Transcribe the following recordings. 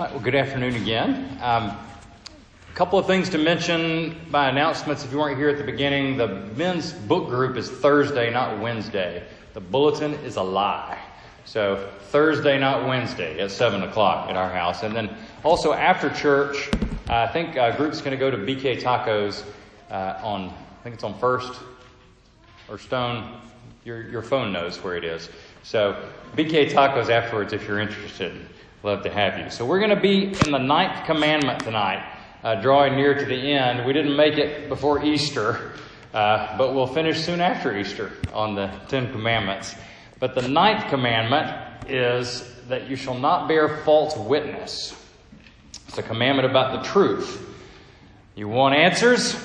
Right, well, good afternoon again. Um, a couple of things to mention by announcements. If you weren't here at the beginning, the men's book group is Thursday, not Wednesday. The bulletin is a lie. So Thursday, not Wednesday, at seven o'clock at our house. And then also after church, I think uh, group's going to go to BK Tacos uh, on, I think it's on First or Stone. Your your phone knows where it is. So BK Tacos afterwards, if you're interested. Love to have you. So we're going to be in the ninth commandment tonight, uh, drawing near to the end. We didn't make it before Easter, uh, but we'll finish soon after Easter on the Ten Commandments. But the ninth commandment is that you shall not bear false witness. It's a commandment about the truth. You want answers?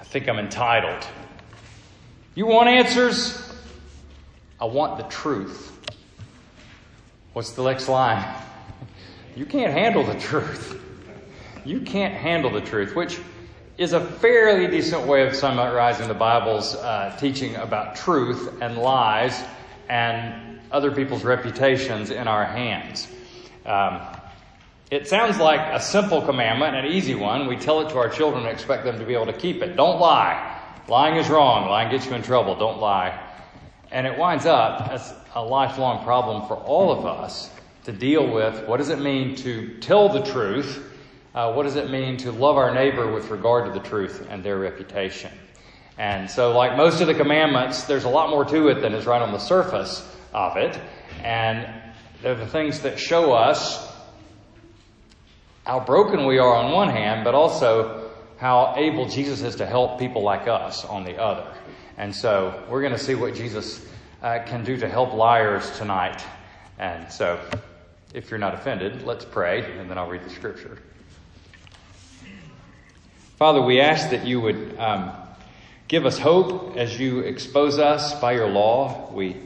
I think I'm entitled. You want answers? I want the truth. What's the next line? You can't handle the truth. You can't handle the truth, which is a fairly decent way of summarizing the Bible's uh, teaching about truth and lies and other people's reputations in our hands. Um, it sounds like a simple commandment, an easy one. We tell it to our children and expect them to be able to keep it. Don't lie. Lying is wrong. Lying gets you in trouble. Don't lie. And it winds up as a lifelong problem for all of us to deal with. What does it mean to tell the truth? Uh, what does it mean to love our neighbor with regard to the truth and their reputation? And so, like most of the commandments, there's a lot more to it than is right on the surface of it. And they're the things that show us how broken we are on one hand, but also how able Jesus is to help people like us on the other. And so we're going to see what Jesus uh, can do to help liars tonight. And so, if you're not offended, let's pray, and then I'll read the scripture. Father, we ask that you would um, give us hope as you expose us by your law. We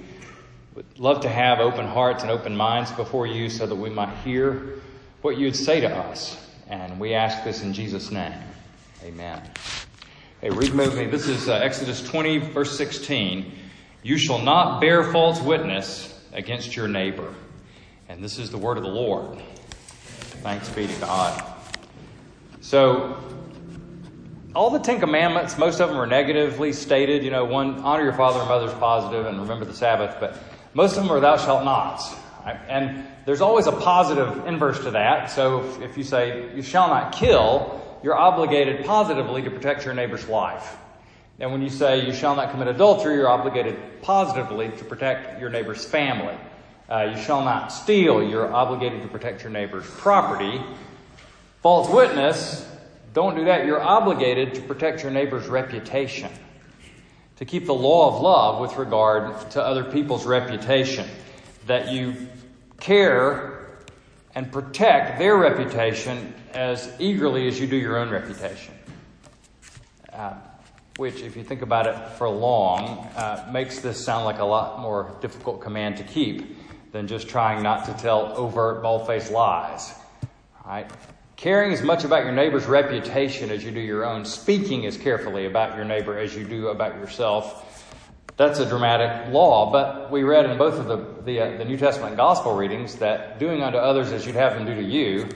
would love to have open hearts and open minds before you so that we might hear what you'd say to us. And we ask this in Jesus' name. Amen. Hey, read with me. This is uh, Exodus 20, verse 16. You shall not bear false witness against your neighbor. And this is the word of the Lord. Thanks be to God. So, all the Ten Commandments, most of them are negatively stated. You know, one, honor your father and mother is positive, and remember the Sabbath, but most of them are thou shalt. Right? And there's always a positive inverse to that. So if you say, you shall not kill, you're obligated positively to protect your neighbor's life. And when you say you shall not commit adultery, you're obligated positively to protect your neighbor's family. Uh, you shall not steal, you're obligated to protect your neighbor's property. False witness, don't do that. You're obligated to protect your neighbor's reputation. To keep the law of love with regard to other people's reputation. That you care and protect their reputation as eagerly as you do your own reputation. Uh, which, if you think about it for long, uh, makes this sound like a lot more difficult command to keep than just trying not to tell overt, bald-faced lies. Right? Caring as much about your neighbor's reputation as you do your own, speaking as carefully about your neighbor as you do about yourself, that's a dramatic law. But we read in both of the, the, uh, the New Testament gospel readings that doing unto others as you'd have them do to you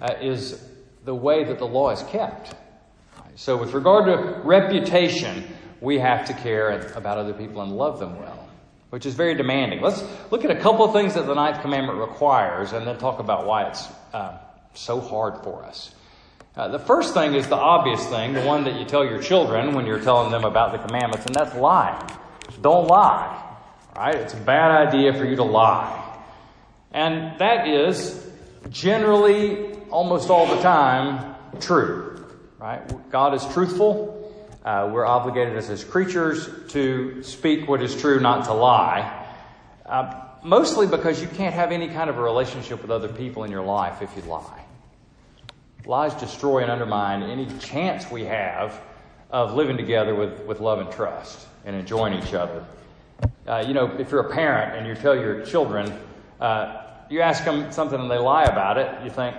uh, is the way that the law is kept. So, with regard to reputation, we have to care about other people and love them well, which is very demanding. Let's look at a couple of things that the ninth commandment requires and then talk about why it's uh, so hard for us. Uh, the first thing is the obvious thing, the one that you tell your children when you're telling them about the commandments, and that's lie. Don't lie. Right? It's a bad idea for you to lie. And that is generally, almost all the time, true. Right? God is truthful. Uh, we're obligated as His creatures to speak what is true, not to lie. Uh, mostly because you can't have any kind of a relationship with other people in your life if you lie. Lies destroy and undermine any chance we have of living together with, with love and trust and enjoying each other. Uh, you know, if you're a parent and you tell your children, uh, you ask them something and they lie about it, you think,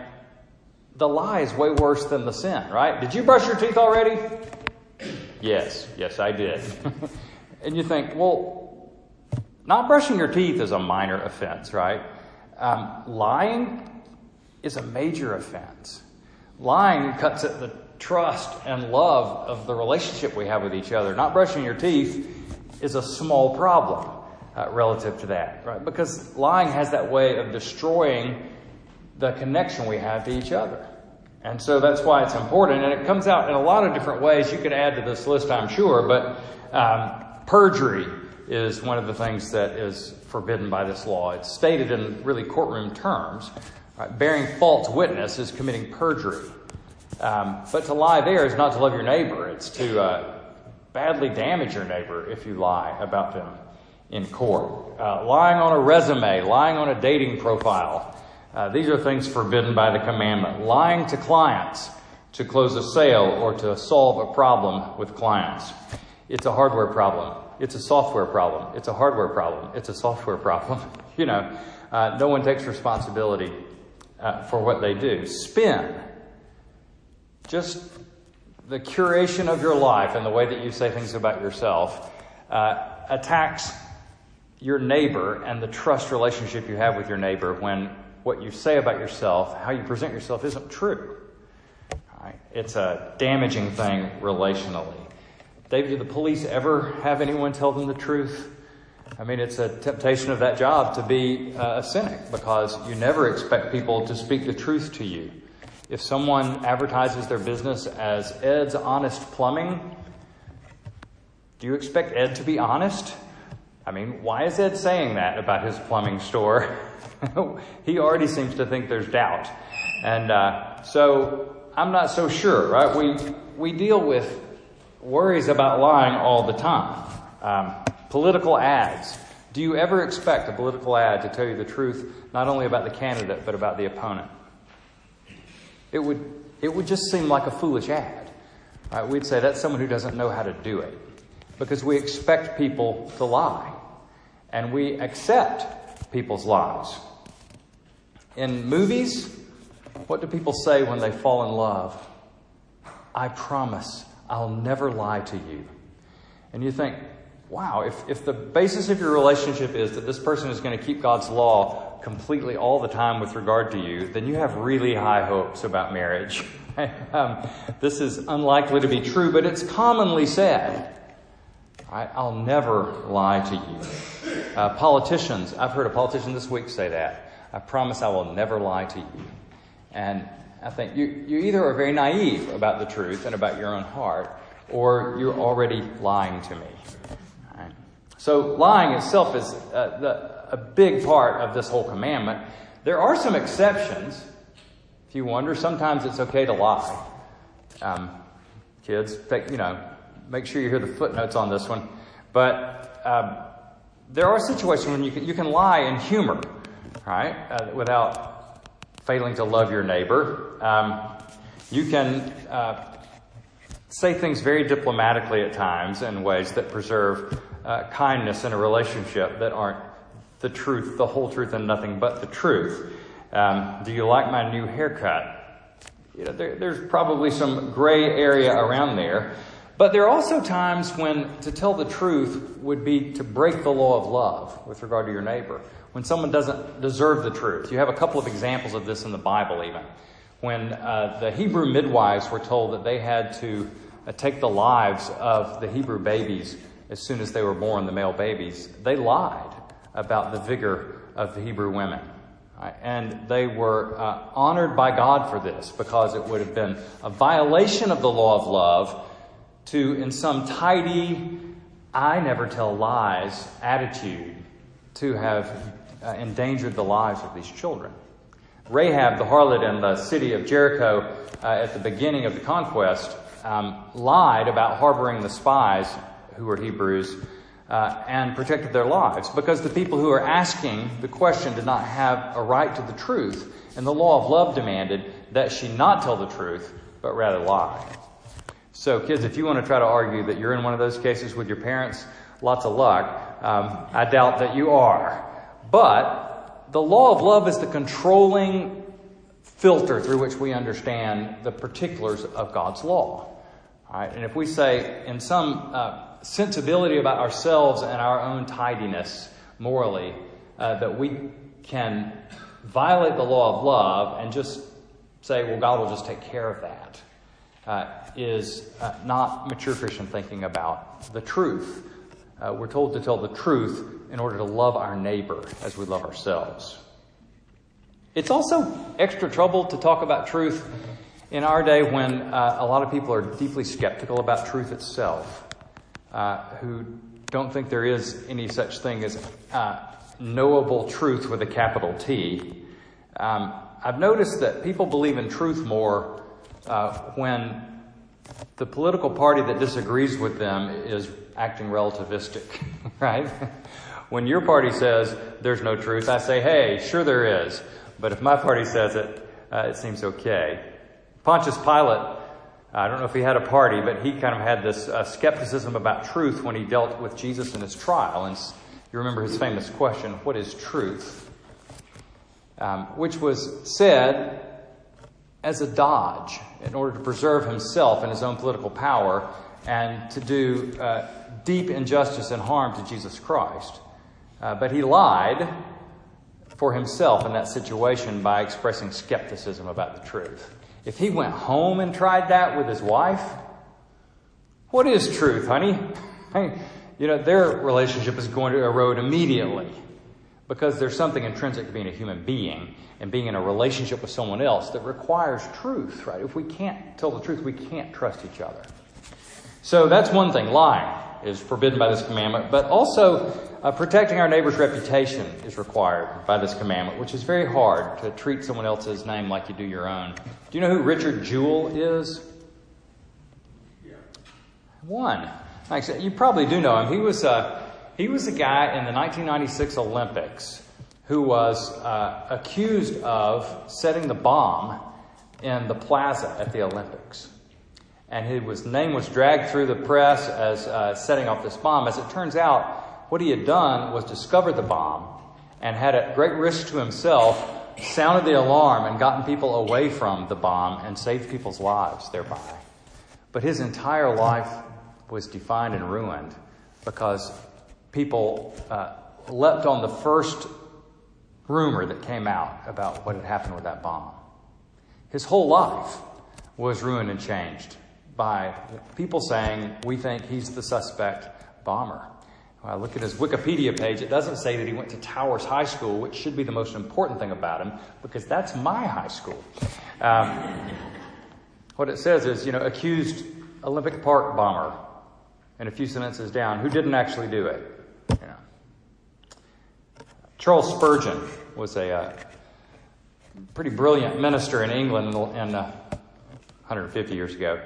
the lie is way worse than the sin, right? Did you brush your teeth already? Yes, yes, I did. and you think, well, not brushing your teeth is a minor offense, right? Um, lying is a major offense. Lying cuts at the trust and love of the relationship we have with each other. Not brushing your teeth is a small problem uh, relative to that, right? Because lying has that way of destroying the connection we have to each other. And so that's why it's important. And it comes out in a lot of different ways. You could add to this list, I'm sure, but um, perjury is one of the things that is forbidden by this law. It's stated in really courtroom terms. Right? Bearing false witness is committing perjury. Um, but to lie there is not to love your neighbor, it's to uh, badly damage your neighbor if you lie about them in court. Uh, lying on a resume, lying on a dating profile, uh, these are things forbidden by the commandment. Lying to clients to close a sale or to solve a problem with clients. It's a hardware problem. It's a software problem. It's a hardware problem. It's a software problem. you know, uh, no one takes responsibility uh, for what they do. Spin. Just the curation of your life and the way that you say things about yourself uh, attacks your neighbor and the trust relationship you have with your neighbor when what you say about yourself, how you present yourself, isn't true. Right? It's a damaging thing relationally. David, do the police ever have anyone tell them the truth? I mean, it's a temptation of that job to be uh, a cynic because you never expect people to speak the truth to you. If someone advertises their business as Ed's Honest Plumbing, do you expect Ed to be honest? I mean, why is Ed saying that about his plumbing store? he already seems to think there's doubt. And uh, so I'm not so sure, right? We, we deal with worries about lying all the time. Um, political ads. Do you ever expect a political ad to tell you the truth, not only about the candidate, but about the opponent? It would, it would just seem like a foolish ad. Right? We'd say that's someone who doesn't know how to do it because we expect people to lie and we accept people's lies. In movies, what do people say when they fall in love? I promise I'll never lie to you. And you think, wow, if, if the basis of your relationship is that this person is going to keep God's law completely all the time with regard to you, then you have really high hopes about marriage. um, this is unlikely to be true, but it's commonly said. I, will never lie to you. Uh, politicians, I've heard a politician this week say that. I promise I will never lie to you. And I think you, you either are very naive about the truth and about your own heart, or you're already lying to me. Right? So lying itself is uh, the, a big part of this whole commandment. There are some exceptions. If you wonder, sometimes it's okay to lie. Um, kids, you know, make sure you hear the footnotes on this one. But um, there are situations when you can, you can lie in humor, right, uh, without failing to love your neighbor. Um, you can uh, say things very diplomatically at times in ways that preserve uh, kindness in a relationship that aren't the truth, the whole truth, and nothing but the truth. Um, do you like my new haircut? You know, there, there's probably some gray area around there. But there are also times when to tell the truth would be to break the law of love with regard to your neighbor when someone doesn't deserve the truth. You have a couple of examples of this in the Bible, even. When uh, the Hebrew midwives were told that they had to uh, take the lives of the Hebrew babies as soon as they were born, the male babies, they lied about the vigor of the Hebrew women. And they were uh, honored by God for this because it would have been a violation of the law of love to, in some tidy, I never tell lies attitude, to have uh, endangered the lives of these children. Rahab, the harlot in the city of Jericho uh, at the beginning of the conquest, um, lied about harboring the spies who were Hebrews uh, and protected their lives because the people who were asking the question did not have a right to the truth. And the law of love demanded that she not tell the truth, but rather lie. So, kids, if you want to try to argue that you're in one of those cases with your parents, lots of luck. Um, I doubt that you are. But the law of love is the controlling filter through which we understand the particulars of God's law. Right? And if we say, in some uh, sensibility about ourselves and our own tidiness morally, uh, that we can violate the law of love and just say, well, God will just take care of that, uh, is uh, not mature Christian thinking about the truth. Uh, we're told to tell the truth in order to love our neighbor as we love ourselves. It's also extra trouble to talk about truth in our day when uh, a lot of people are deeply skeptical about truth itself, uh, who don't think there is any such thing as uh, knowable truth with a capital T. Um, I've noticed that people believe in truth more uh, when the political party that disagrees with them is acting relativistic, right? when your party says there's no truth, I say, hey, sure there is. But if my party says it, uh, it seems okay. Pontius Pilate, I don't know if he had a party, but he kind of had this uh, skepticism about truth when he dealt with Jesus in his trial. And you remember his famous question, What is truth? Um, which was said as a dodge in order to preserve himself and his own political power and to do uh, deep injustice and harm to Jesus Christ. Uh, but he lied for himself in that situation by expressing skepticism about the truth. If he went home and tried that with his wife, what is truth, honey? you know, their relationship is going to erode immediately because there's something intrinsic to being a human being and being in a relationship with someone else that requires truth, right? If we can't tell the truth, we can't trust each other. So that's one thing. Lying is forbidden by this commandment, but also uh, protecting our neighbor's reputation is required by this commandment, which is very hard to treat someone else's name like you do your own. Do you know who Richard Jewell is? Yeah. One. You probably do know him. He was uh, he was a guy in the 1996 Olympics who was uh, accused of setting the bomb in the plaza at the Olympics. And his name was dragged through the press as uh, setting off this bomb. As it turns out, what he had done was discovered the bomb and had at great risk to himself sounded the alarm and gotten people away from the bomb and saved people's lives thereby. But his entire life was defined and ruined because people uh, leapt on the first rumor that came out about what had happened with that bomb. His whole life was ruined and changed by people saying, We think he's the suspect bomber. When I look at his Wikipedia page, it doesn't say that he went to Towers High School, which should be the most important thing about him, because that's my high school. Um, what it says is, you know, accused Olympic Park bomber, and a few sentences down, who didn't actually do it. Charles Spurgeon was a uh, pretty brilliant minister in England in, uh, 150 years ago.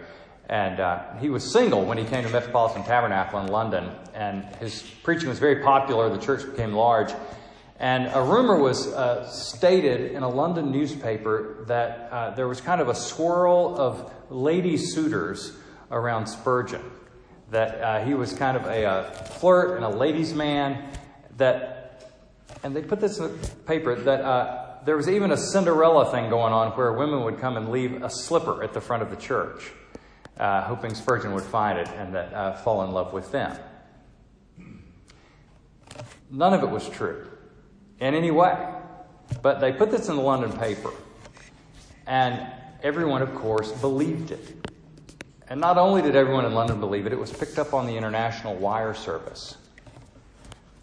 And uh, he was single when he came to Metropolitan Tabernacle in London, and his preaching was very popular. The church became large. And a rumor was uh, stated in a London newspaper that uh, there was kind of a swirl of lady suitors around Spurgeon that uh, he was kind of a, a, flirt and a ladies' man. That, and they put this in the paper that uh, there was even a Cinderella thing going on where women would come and leave a slipper at the front of the church, uh, hoping Spurgeon would find it and that uh, fall in love with them. None of it was true in any way, but they put this in the London paper, and everyone, of course, believed it. And not only did everyone in London believe it, it was picked up on the international wire service.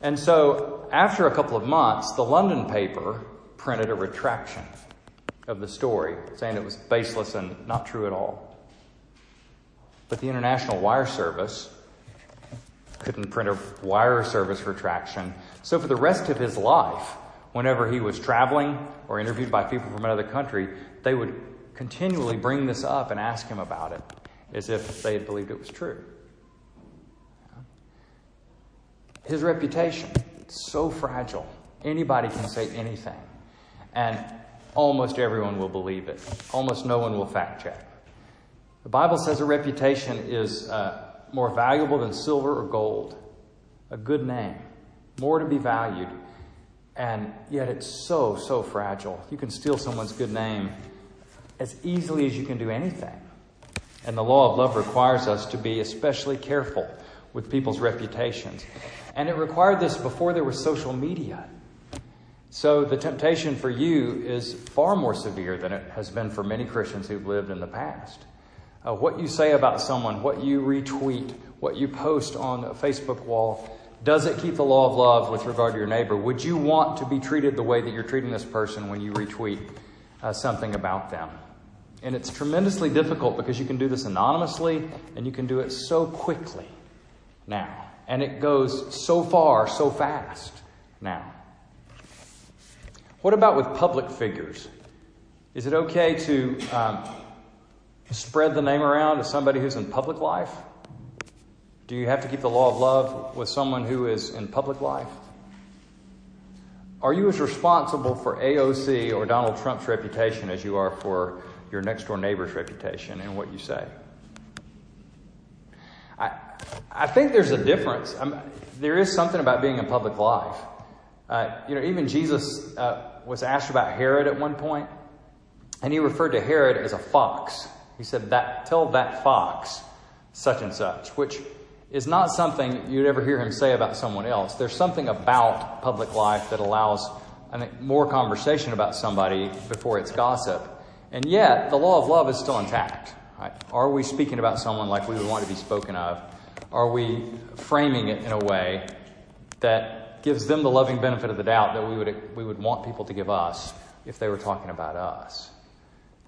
And so, after a couple of months, the London paper printed a retraction of the story, saying it was baseless and not true at all. But the international wire service couldn't print a wire service retraction. So, for the rest of his life, whenever he was traveling or interviewed by people from another country, they would continually bring this up and ask him about it as if they had believed it was true. His reputation, it's so fragile. Anybody can say anything, and almost everyone will believe it. Almost no one will fact check. The Bible says a reputation is uh, more valuable than silver or gold, a good name, more to be valued, and yet it's so, so fragile. You can steal someone's good name as easily as you can do anything. And the law of love requires us to be especially careful with people's reputations. And it required this before there was social media. So the temptation for you is far more severe than it has been for many Christians who've lived in the past. Uh, what you say about someone, what you retweet, what you post on a Facebook wall, does it keep the law of love with regard to your neighbor? Would you want to be treated the way that you're treating this person when you retweet uh, something about them? And it's tremendously difficult because you can do this anonymously and you can do it so quickly now. And it goes so far, so fast now. What about with public figures? Is it okay to um, spread the name around of somebody who's in public life? Do you have to keep the law of love with someone who is in public life? Are you as responsible for AOC or Donald Trump's reputation as you are for your next door neighbor's reputation and what you say? I, think there's a difference. I'm, there is something about being in public life. Uh, you know, even Jesus uh, was asked about Herod at one point, and he referred to Herod as a fox. He said, "That tell that fox such and such," which is not something you'd ever hear him say about someone else. There's something about public life that allows more conversation about somebody before it's gossip. And yet, the law of love is still intact. Right? Are we speaking about someone like we would want to be spoken of? Are we framing it in a way that gives them the loving benefit of the doubt that we would, we would want people to give us if they were talking about us?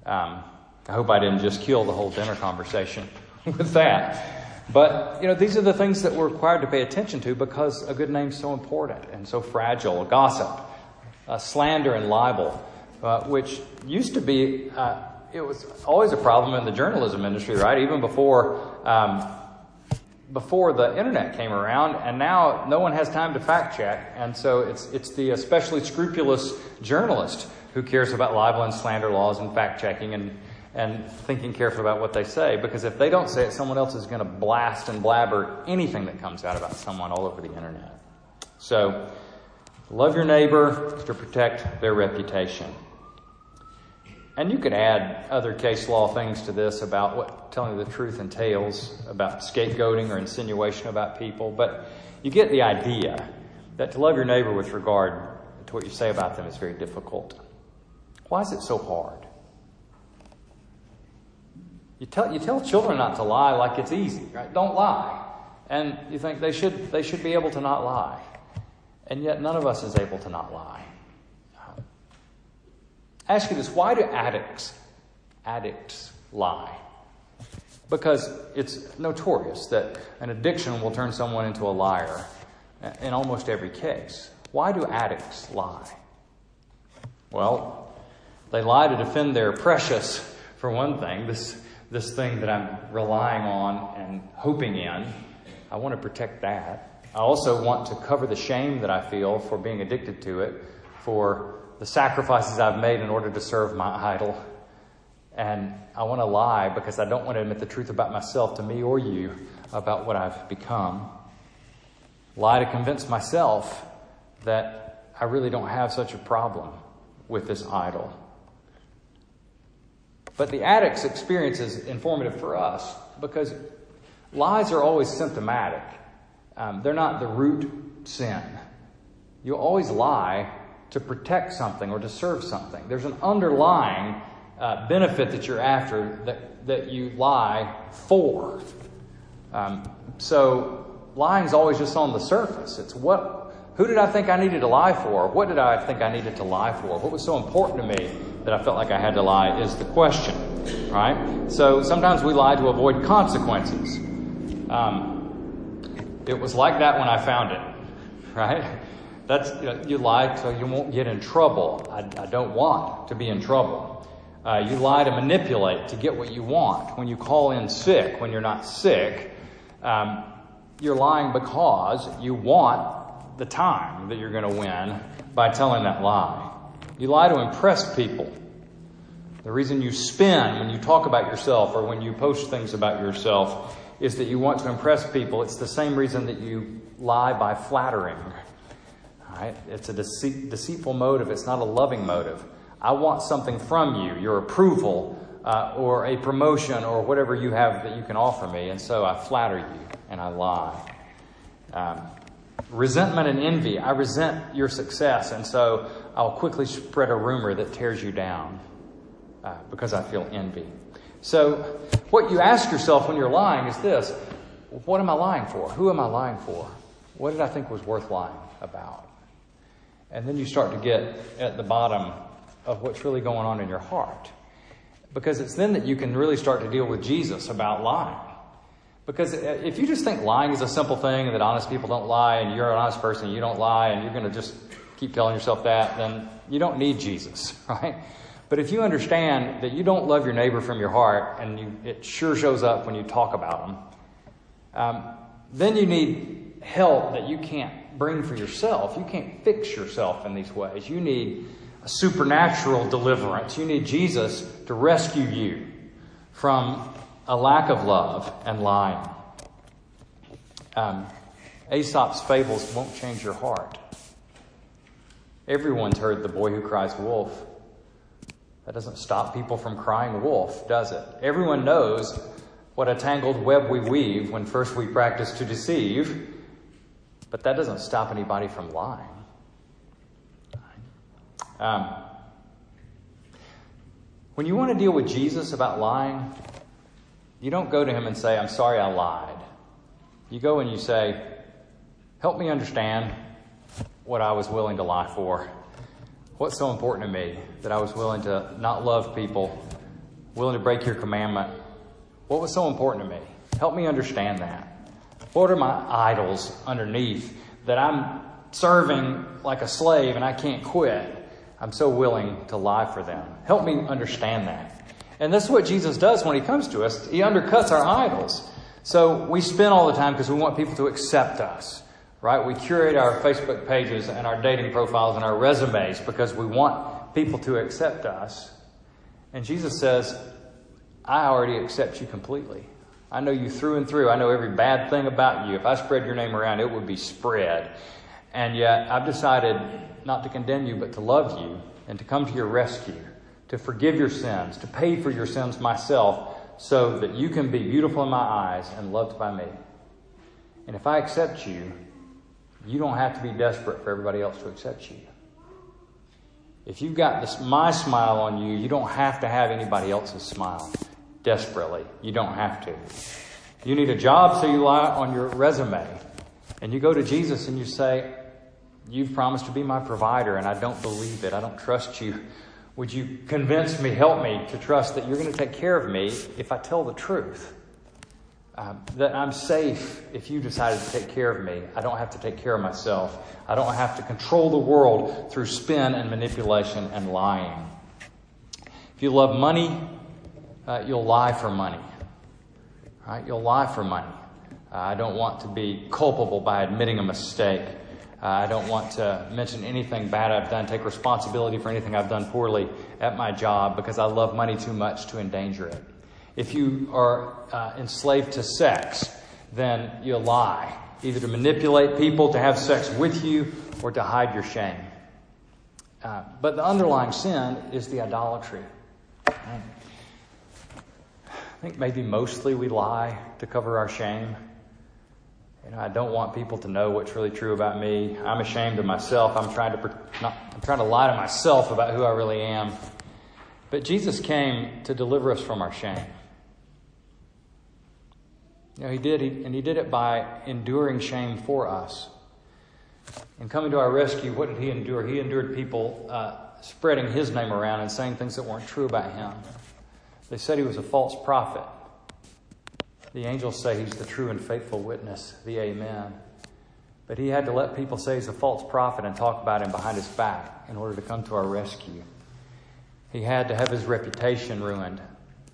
Um, I hope I didn't just kill the whole dinner conversation with that. But, you know, these are the things that we're required to pay attention to because a good name's so important and so fragile. Gossip, uh, slander, and libel, uh, which used to be, uh, it was always a problem in the journalism industry, right? Even before, um, before the internet came around, and now no one has time to fact check, and so it's it's the especially scrupulous journalist who cares about libel and slander laws and fact checking and and thinking carefully about what they say because if they don't say it, someone else is going to blast and blabber anything that comes out about someone all over the internet. So, love your neighbor to protect their reputation. And you could add other case law things to this about what telling the truth entails, about scapegoating or insinuation about people, but you get the idea that to love your neighbor with regard to what you say about them is very difficult. Why is it so hard? You tell, you tell children not to lie like it's easy, right? Don't lie. And you think they should, they should be able to not lie. And yet none of us is able to not lie. Ask you this why do addicts, addicts lie? Because it's notorious that an addiction will turn someone into a liar in almost every case. Why do addicts lie? Well, they lie to defend their precious, for one thing, this this thing that I'm relying on and hoping in. I want to protect that. I also want to cover the shame that I feel for being addicted to it, for the sacrifices I've made in order to serve my idol. And I want to lie because I don't want to admit the truth about myself to me or you about what I've become. Lie to convince myself that I really don't have such a problem with this idol. But the addict's experience is informative for us because lies are always symptomatic. Um, they're not the root sin. You always lie to protect something or to serve something. There's an underlying uh, benefit that you're after that, that you lie for. Um, so lying's always just on the surface. It's what, who did I think I needed to lie for? What did I think I needed to lie for? What was so important to me that I felt like I had to lie is the question, right? So sometimes we lie to avoid consequences. Um, it was like that when I found it, right? That's you, know, you lie so you won't get in trouble. I, I don't want to be in trouble. Uh, you lie to manipulate to get what you want. When you call in sick, when you're not sick, um, you're lying because you want the time that you're going to win by telling that lie. You lie to impress people. The reason you spin when you talk about yourself or when you post things about yourself is that you want to impress people. It's the same reason that you lie by flattering. It's a deceit, deceitful motive. It's not a loving motive. I want something from you, your approval, uh, or a promotion, or whatever you have that you can offer me, and so I flatter you and I lie. Um, resentment and envy. I resent your success, and so I'll quickly spread a rumor that tears you down uh, because I feel envy. So, what you ask yourself when you're lying is this What am I lying for? Who am I lying for? What did I think was worth lying about? And then you start to get at the bottom of what's really going on in your heart. Because it's then that you can really start to deal with Jesus about lying. Because if you just think lying is a simple thing that honest people don't lie and you're an honest person and you don't lie and you're going to just keep telling yourself that, then you don't need Jesus, right? But if you understand that you don't love your neighbor from your heart and you, it sure shows up when you talk about them, um, then you need help that you can't bring for yourself. You can't fix yourself in these ways. You need a supernatural deliverance. You need Jesus to rescue you from a lack of love and lying. Um, Aesop's fables won't change your heart. Everyone's heard the boy who cries wolf. That doesn't stop people from crying wolf, does it? Everyone knows what a tangled web we weave when first we practice to deceive, but that doesn't stop anybody from lying. Um, when you want to deal with Jesus about lying, you don't go to him and say, I'm sorry I lied. You go and you say, Help me understand what I was willing to lie for. What's so important to me that I was willing to not love people, willing to break your commandment? What was so important to me? Help me understand that. What are my idols underneath that I'm serving like a slave and I can't quit? I'm so willing to lie for them. Help me understand that. And that's what Jesus does when he comes to us. He undercuts our idols. So we spend all the time because we want people to accept us, right? We curate our Facebook pages and our dating profiles and our resumes because we want people to accept us. And Jesus says, I already accept you completely. I know you through and through. I know every bad thing about you. If I spread your name around, it would be spread. And yet, I've decided not to condemn you, but to love you and to come to your rescue, to forgive your sins, to pay for your sins myself, so that you can be beautiful in my eyes and loved by me. And if I accept you, you don't have to be desperate for everybody else to accept you. If you've got this, my smile on you, you don't have to have anybody else's smile desperately. You don't have to. You need a job, so you lie on your resume. And you go to Jesus and you say, You've promised to be my provider, and I don't believe it. I don't trust you. Would you convince me, help me to trust that you're going to take care of me if I tell the truth? Uh, that I'm safe if you decided to take care of me. I don't have to take care of myself. I don't have to control the world through spin and manipulation and lying. If you love money, uh, you'll lie for money. Right? You'll lie for money. Uh, I don't want to be culpable by admitting a mistake. Uh, I don't want to mention anything bad I've done, take responsibility for anything I've done poorly at my job because I love money too much to endanger it. If you are uh, enslaved to sex, then you lie, either to manipulate people to have sex with you or to hide your shame. Uh, but the underlying sin is the idolatry. I think maybe mostly we lie to cover our shame. You know, I don't want people to know what's really true about me. I'm ashamed of myself. I'm trying to not, I'm trying to lie to myself about who I really am. But Jesus came to deliver us from our shame. You know, he did, he, and he did it by enduring shame for us. And coming to our rescue, what did he endure? He endured people uh, spreading his name around and saying things that weren't true about him. They said he was a false prophet. The angels say he's the true and faithful witness, the Amen. But he had to let people say he's a false prophet and talk about him behind his back in order to come to our rescue. He had to have his reputation ruined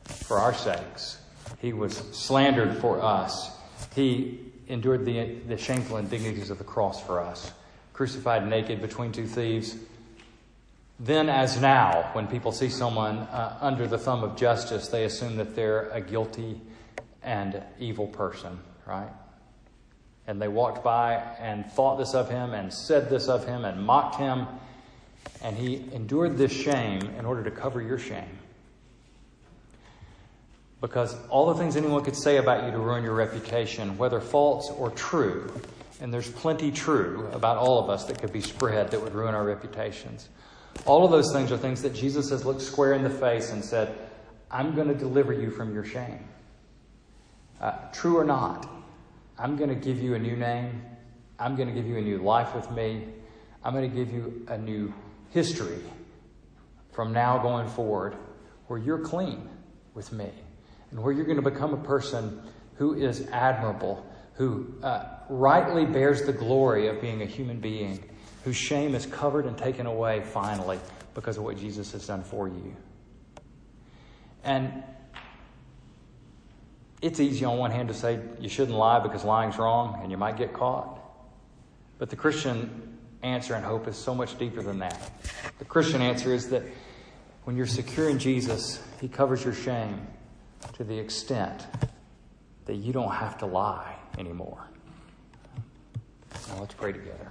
for our sakes. He was slandered for us. He endured the, the shameful indignities of the cross for us, crucified naked between two thieves. Then, as now, when people see someone uh, under the thumb of justice, they assume that they're a guilty and evil person, right? And they walked by and thought this of him and said this of him and mocked him. And he endured this shame in order to cover your shame. Because all the things anyone could say about you to ruin your reputation, whether false or true, and there's plenty true about all of us that could be spread that would ruin our reputations. All of those things are things that Jesus has looked square in the face and said, I'm going to deliver you from your shame. Uh, true or not, I'm going to give you a new name. I'm going to give you a new life with me. I'm going to give you a new history from now going forward where you're clean with me and where you're going to become a person who is admirable, who uh, rightly bears the glory of being a human being, whose shame is covered and taken away finally because of what Jesus has done for you. And it's easy on one hand to say you shouldn't lie because lying's wrong and you might get caught. But the Christian answer and hope is so much deeper than that. The Christian answer is that when you're secure in Jesus, He covers your shame to the extent that you don't have to lie anymore. Now let's pray together.